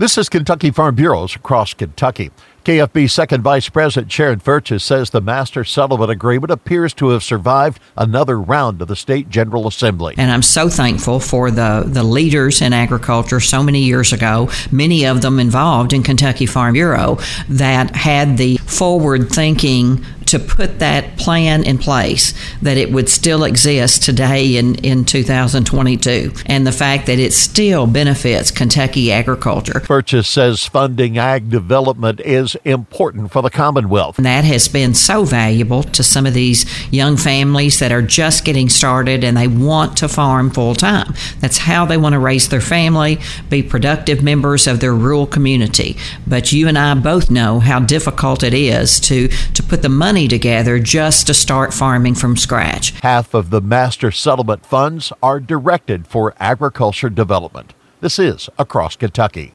This is Kentucky Farm Bureaus across Kentucky. KFB Second Vice President Sharon Furches says the Master Settlement Agreement appears to have survived another round of the State General Assembly. And I'm so thankful for the, the leaders in agriculture so many years ago, many of them involved in Kentucky Farm Bureau, that had the forward thinking to put that plan in place that it would still exist today in, in 2022 and the fact that it still benefits Kentucky agriculture. Furches says funding ag development is important for the Commonwealth. And that has been so valuable to some of these young families that are just getting started and they want to farm full time. That's how they want to raise their family, be productive members of their rural community. But you and I both know how difficult it is to, to put the money together just to start farming from scratch. Half of the master settlement funds are directed for agriculture development. This is Across Kentucky.